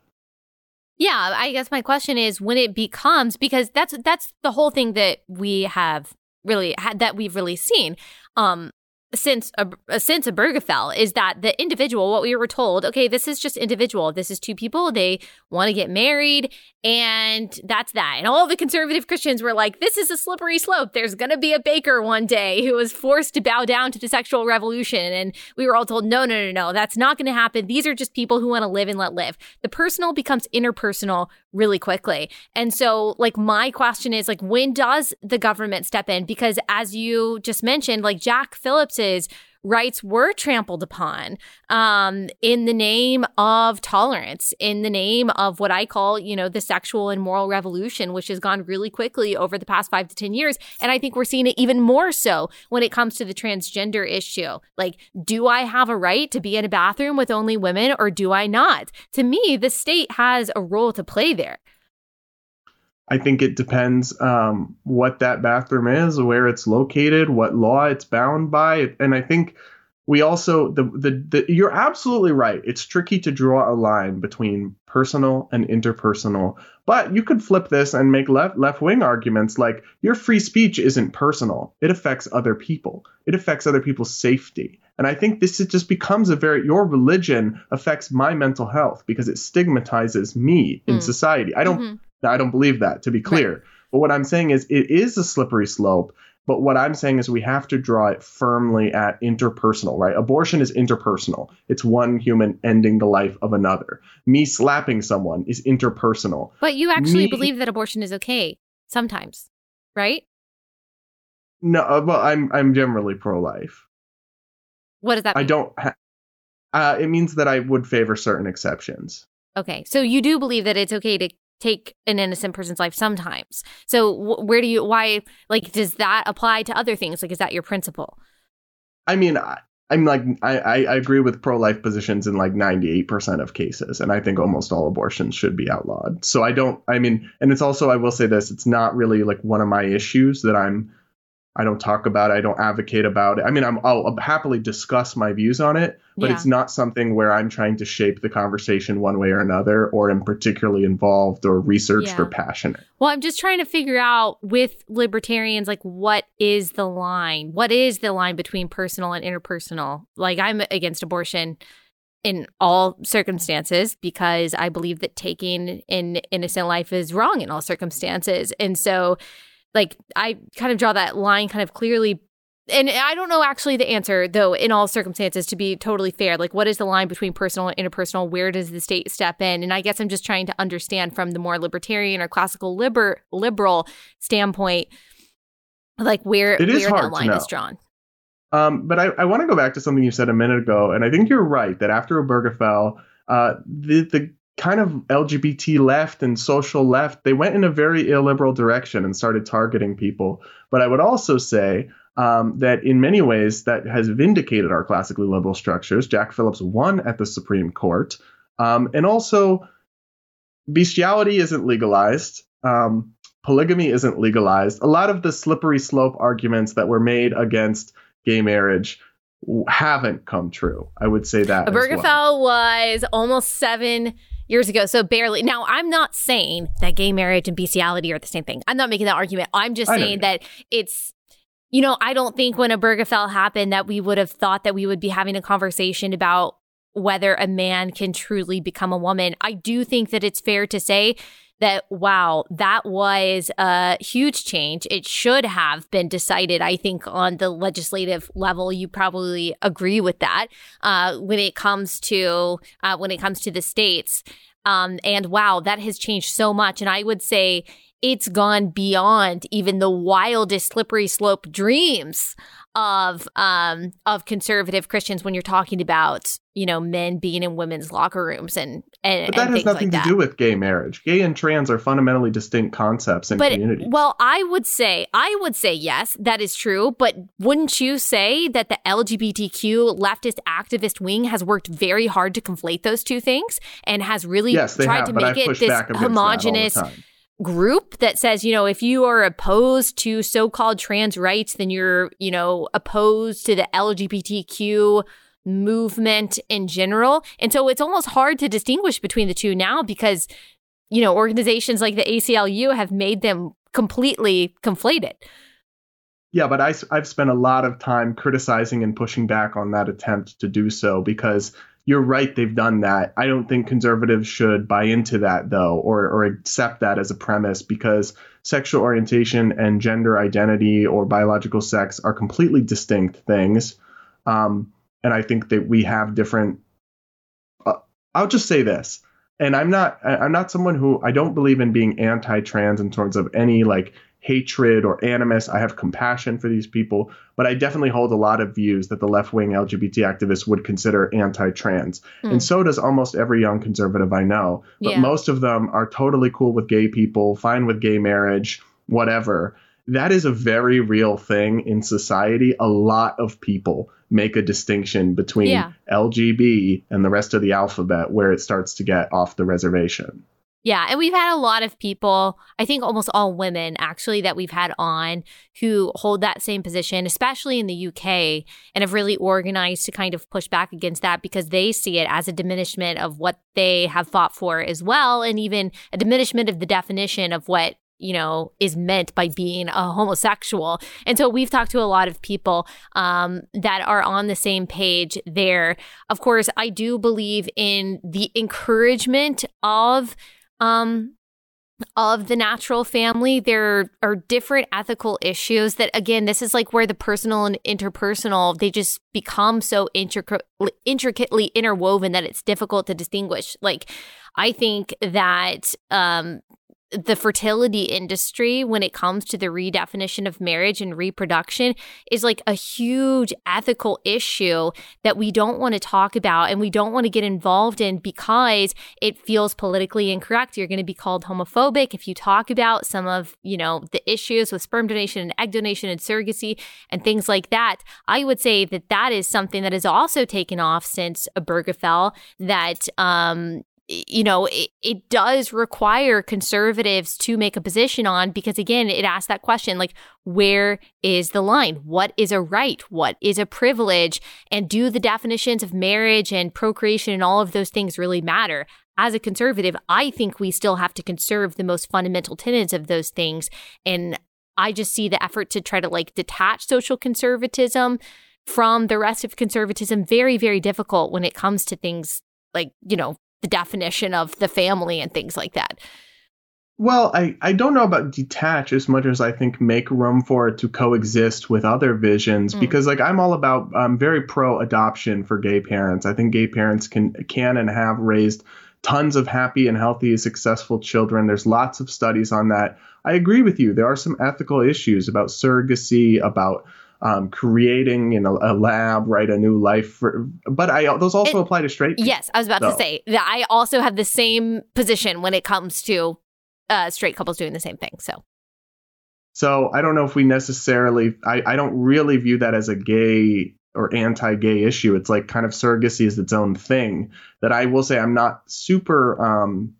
[SPEAKER 1] Yeah, I guess my question is when it becomes because that's that's the whole thing that we have really had that we've really seen. Um, since a, since Obergefell is that the individual, what we were told, okay, this is just individual. This is two people. They want to get married, and that's that. And all the conservative Christians were like, this is a slippery slope. There's going to be a baker one day who was forced to bow down to the sexual revolution. And we were all told, no, no, no, no, that's not going to happen. These are just people who want to live and let live. The personal becomes interpersonal really quickly. And so, like, my question is, like, when does the government step in? Because as you just mentioned, like, Jack Phillips rights were trampled upon um, in the name of tolerance, in the name of what I call, you know, the sexual and moral revolution, which has gone really quickly over the past five to 10 years. And I think we're seeing it even more so when it comes to the transgender issue. Like, do I have a right to be in a bathroom with only women or do I not? To me, the state has a role to play there.
[SPEAKER 2] I think it depends um, what that bathroom is, where it's located, what law it's bound by, and I think we also the, the the you're absolutely right. It's tricky to draw a line between personal and interpersonal, but you could flip this and make left left wing arguments like your free speech isn't personal; it affects other people. It affects other people's safety. And I think this just becomes a very, your religion affects my mental health because it stigmatizes me in mm. society. I don't, mm-hmm. I don't believe that, to be clear. Right. But what I'm saying is it is a slippery slope. But what I'm saying is we have to draw it firmly at interpersonal, right? Abortion is interpersonal. It's one human ending the life of another. Me slapping someone is interpersonal.
[SPEAKER 1] But you actually Me, believe that abortion is okay sometimes, right?
[SPEAKER 2] No, uh, well, I'm I'm generally pro-life.
[SPEAKER 1] What does that? Mean?
[SPEAKER 2] I don't. Ha- uh, it means that I would favor certain exceptions.
[SPEAKER 1] Okay, so you do believe that it's okay to take an innocent person's life sometimes. So wh- where do you why like does that apply to other things? Like is that your principle?
[SPEAKER 2] I mean, I, I'm like I, I agree with pro life positions in like 98% of cases, and I think almost all abortions should be outlawed. So I don't. I mean, and it's also I will say this: it's not really like one of my issues that I'm I don't talk about it. I don't advocate about it. I mean, I'm, I'll happily discuss my views on it, but yeah. it's not something where I'm trying to shape the conversation one way or another, or am particularly involved or researched yeah. or passionate.
[SPEAKER 1] Well, I'm just trying to figure out with libertarians, like, what is the line? What is the line between personal and interpersonal? Like, I'm against abortion in all circumstances because I believe that taking an innocent life is wrong in all circumstances. And so, like I kind of draw that line kind of clearly and I don't know actually the answer though in all circumstances to be totally fair. Like what is the line between personal and interpersonal? Where does the state step in? And I guess I'm just trying to understand from the more libertarian or classical liber- liberal standpoint like where where that line is drawn.
[SPEAKER 2] Um, but I, I want to go back to something you said a minute ago, and I think you're right that after Obergefell, uh, the the kind of LGBT left and social left, they went in a very illiberal direction and started targeting people. But I would also say um, that in many ways that has vindicated our classically liberal structures. Jack Phillips won at the Supreme Court. Um, and also, bestiality isn't legalized. Um, polygamy isn't legalized. A lot of the slippery slope arguments that were made against gay marriage haven't come true. I would say that.
[SPEAKER 1] Obergefell well. was almost seven years ago. So barely. Now, I'm not saying that gay marriage and bestiality are the same thing. I'm not making that argument. I'm just saying that it's, you know, I don't think when a Obergefell happened that we would have thought that we would be having a conversation about whether a man can truly become a woman. I do think that it's fair to say that wow, that was a huge change. It should have been decided, I think, on the legislative level. You probably agree with that uh, when it comes to uh, when it comes to the states. Um, and wow, that has changed so much. And I would say it's gone beyond even the wildest slippery slope dreams of um of conservative Christians when you're talking about you know men being in women's locker rooms and and
[SPEAKER 2] but that
[SPEAKER 1] and
[SPEAKER 2] has nothing
[SPEAKER 1] like
[SPEAKER 2] to do with gay marriage. Gay and trans are fundamentally distinct concepts in
[SPEAKER 1] but,
[SPEAKER 2] communities.
[SPEAKER 1] Well, I would say I would say yes, that is true. But wouldn't you say that the LGBTQ leftist activist wing has worked very hard to conflate those two things and has really
[SPEAKER 2] yes,
[SPEAKER 1] tried
[SPEAKER 2] have,
[SPEAKER 1] to make
[SPEAKER 2] it
[SPEAKER 1] this homogenous group that says, you know, if you are opposed to so-called trans rights, then you're, you know, opposed to the LGBTQ movement in general. And so it's almost hard to distinguish between the two now because, you know, organizations like the ACLU have made them completely conflated.
[SPEAKER 2] Yeah, but I, I've spent a lot of time criticizing and pushing back on that attempt to do so because you're right, they've done that. I don't think conservatives should buy into that, though, or, or accept that as a premise because sexual orientation and gender identity or biological sex are completely distinct things. Um, and I think that we have different. Uh, I'll just say this, and I'm not I'm not someone who I don't believe in being anti-trans in terms of any like hatred or animus. I have compassion for these people, but I definitely hold a lot of views that the left wing LGBT activists would consider anti trans. Mm. And so does almost every young conservative I know. But yeah. most of them are totally cool with gay people, fine with gay marriage, whatever. That is a very real thing in society. A lot of people make a distinction between yeah. LGB and the rest of the alphabet where it starts to get off the reservation.
[SPEAKER 1] Yeah, and we've had a lot of people, I think almost all women actually, that we've had on who hold that same position, especially in the UK, and have really organized to kind of push back against that because they see it as a diminishment of what they have fought for as well, and even a diminishment of the definition of what you know is meant by being a homosexual. And so we've talked to a lot of people um, that are on the same page there. Of course i do believe in the encouragement of um, of the natural family, there are different ethical issues that, again, this is like where the personal and interpersonal, they just become so intricately interwoven that it's difficult to distinguish. Like, I think that um, the fertility industry when it comes to the redefinition of marriage and reproduction is like a huge ethical issue that we don't want to talk about and we don't want to get involved in because it feels politically incorrect. You're going to be called homophobic if you talk about some of, you know, the issues with sperm donation and egg donation and surrogacy and things like that. I would say that that is something that has also taken off since Obergefell that um you know, it, it does require conservatives to make a position on because, again, it asks that question like, where is the line? What is a right? What is a privilege? And do the definitions of marriage and procreation and all of those things really matter? As a conservative, I think we still have to conserve the most fundamental tenets of those things. And I just see the effort to try to like detach social conservatism from the rest of conservatism very, very difficult when it comes to things like, you know, the definition of the family and things like that.
[SPEAKER 2] Well, I, I don't know about detach as much as I think make room for it to coexist with other visions mm. because like I'm all about I'm very pro adoption for gay parents. I think gay parents can can and have raised tons of happy and healthy successful children. There's lots of studies on that. I agree with you. There are some ethical issues about surrogacy, about um, creating in a, a, lab, right, a new life. For, but I those also it, apply to straight.
[SPEAKER 1] People, yes, I was about so. to say that I also have the same position when it comes to uh, straight couples doing the same thing. So.
[SPEAKER 2] So I don't know if we necessarily. I, I don't really view that as a gay or anti-gay issue. It's like kind of surrogacy is its own thing that I will say I'm not super um,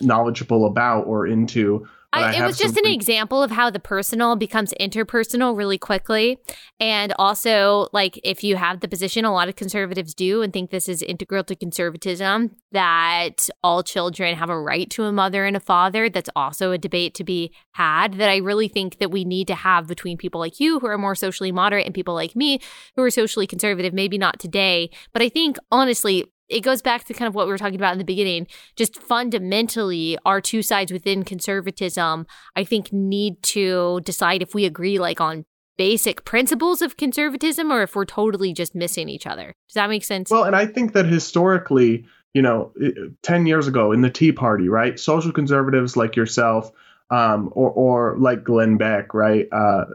[SPEAKER 2] knowledgeable about or into.
[SPEAKER 1] I, it was just an example of how the personal becomes interpersonal really quickly. And also, like, if you have the position, a lot of conservatives do and think this is integral to conservatism, that all children have a right to a mother and a father. That's also a debate to be had that I really think that we need to have between people like you who are more socially moderate and people like me who are socially conservative. Maybe not today, but I think honestly, it goes back to kind of what we were talking about in the beginning. Just fundamentally, our two sides within conservatism, I think, need to decide if we agree, like, on basic principles of conservatism or if we're totally just missing each other. Does that make sense?
[SPEAKER 2] Well, and I think that historically, you know, 10 years ago in the Tea Party, right? Social conservatives like yourself, um, or, or like Glenn Beck, right? Uh,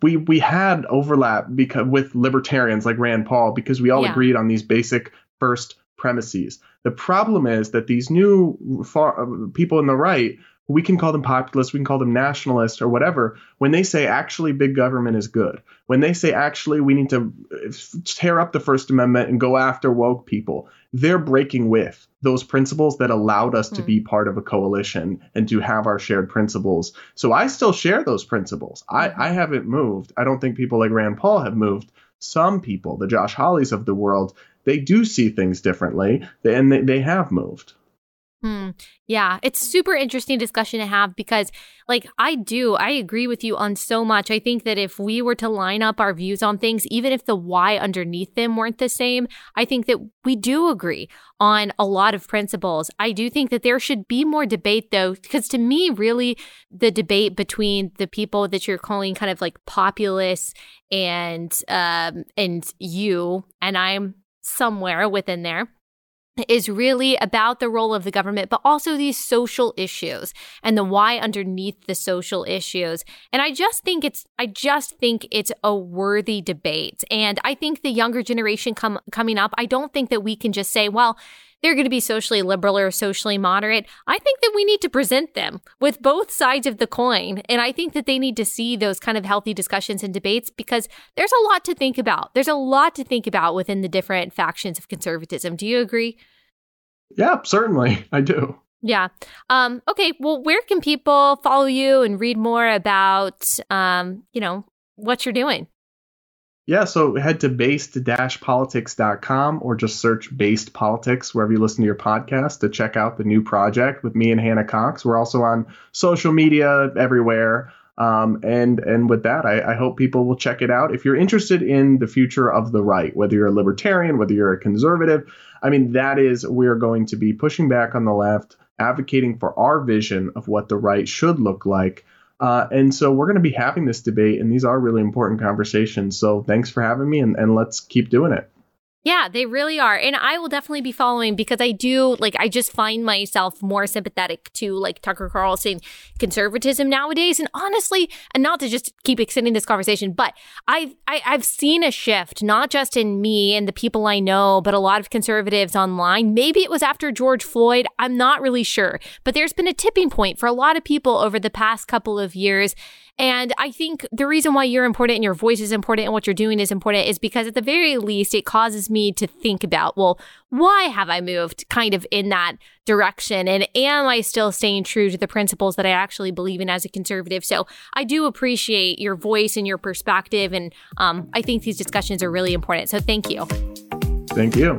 [SPEAKER 2] we we had overlap because with libertarians like Rand Paul because we all yeah. agreed on these basic first premises. The problem is that these new far, uh, people in the right, we can call them populists, we can call them nationalists or whatever, when they say actually big government is good, when they say actually we need to uh, tear up the First Amendment and go after woke people, they're breaking with those principles that allowed us mm. to be hmm. part of a coalition and to have our shared principles. So I still share those principles. I, hmm. I haven't moved. I don't think people like Rand Paul have moved. Some people, the Josh Hawleys of the world, they do see things differently and they, they have moved.
[SPEAKER 1] Hmm. Yeah, it's super interesting discussion to have because, like, I do, I agree with you on so much. I think that if we were to line up our views on things, even if the why underneath them weren't the same, I think that we do agree on a lot of principles. I do think that there should be more debate, though, because to me, really, the debate between the people that you're calling kind of like populists and um and you and I'm somewhere within there is really about the role of the government, but also these social issues and the why underneath the social issues. And I just think it's, I just think it's a worthy debate. And I think the younger generation come coming up, I don't think that we can just say, well, they're going to be socially liberal or socially moderate. I think that we need to present them with both sides of the coin. And I think that they need to see those kind of healthy discussions and debates because there's a lot to think about. There's a lot to think about within the different factions of conservatism. Do you agree?
[SPEAKER 2] Yeah, certainly. (laughs) I do.
[SPEAKER 1] Yeah. Um, okay. Well, where can people follow you and read more about, um, you know, what you're doing?
[SPEAKER 2] Yeah, so head to based-politics.com or just search Based Politics wherever you listen to your podcast to check out the new project with me and Hannah Cox. We're also on social media everywhere. Um, and and with that, I, I, hope people will check it out. If you're interested in the future of the right, whether you're a libertarian, whether you're a conservative, I mean, that is we're going to be pushing back on the left, advocating for our vision of what the right should look like. Uh, and so we're going to be having this debate, and these are really important conversations. So thanks for having me, and, and let's keep doing it.
[SPEAKER 1] Yeah, they really are. And I will definitely be following because I do like I just find myself more sympathetic to like Tucker Carlson conservatism nowadays. And honestly, and not to just keep extending this conversation, but I've I, i have seen a shift, not just in me and the people I know, but a lot of conservatives online. Maybe it was after George Floyd. I'm not really sure. But there's been a tipping point for a lot of people over the past couple of years. And I think the reason why you're important and your voice is important and what you're doing is important is because at the very least, it causes me to think about, well, why have I moved kind of in that direction? And am I still staying true to the principles that I actually believe in as a conservative? So I do appreciate your voice and your perspective. And um, I think these discussions are really important. So thank you.
[SPEAKER 2] Thank you.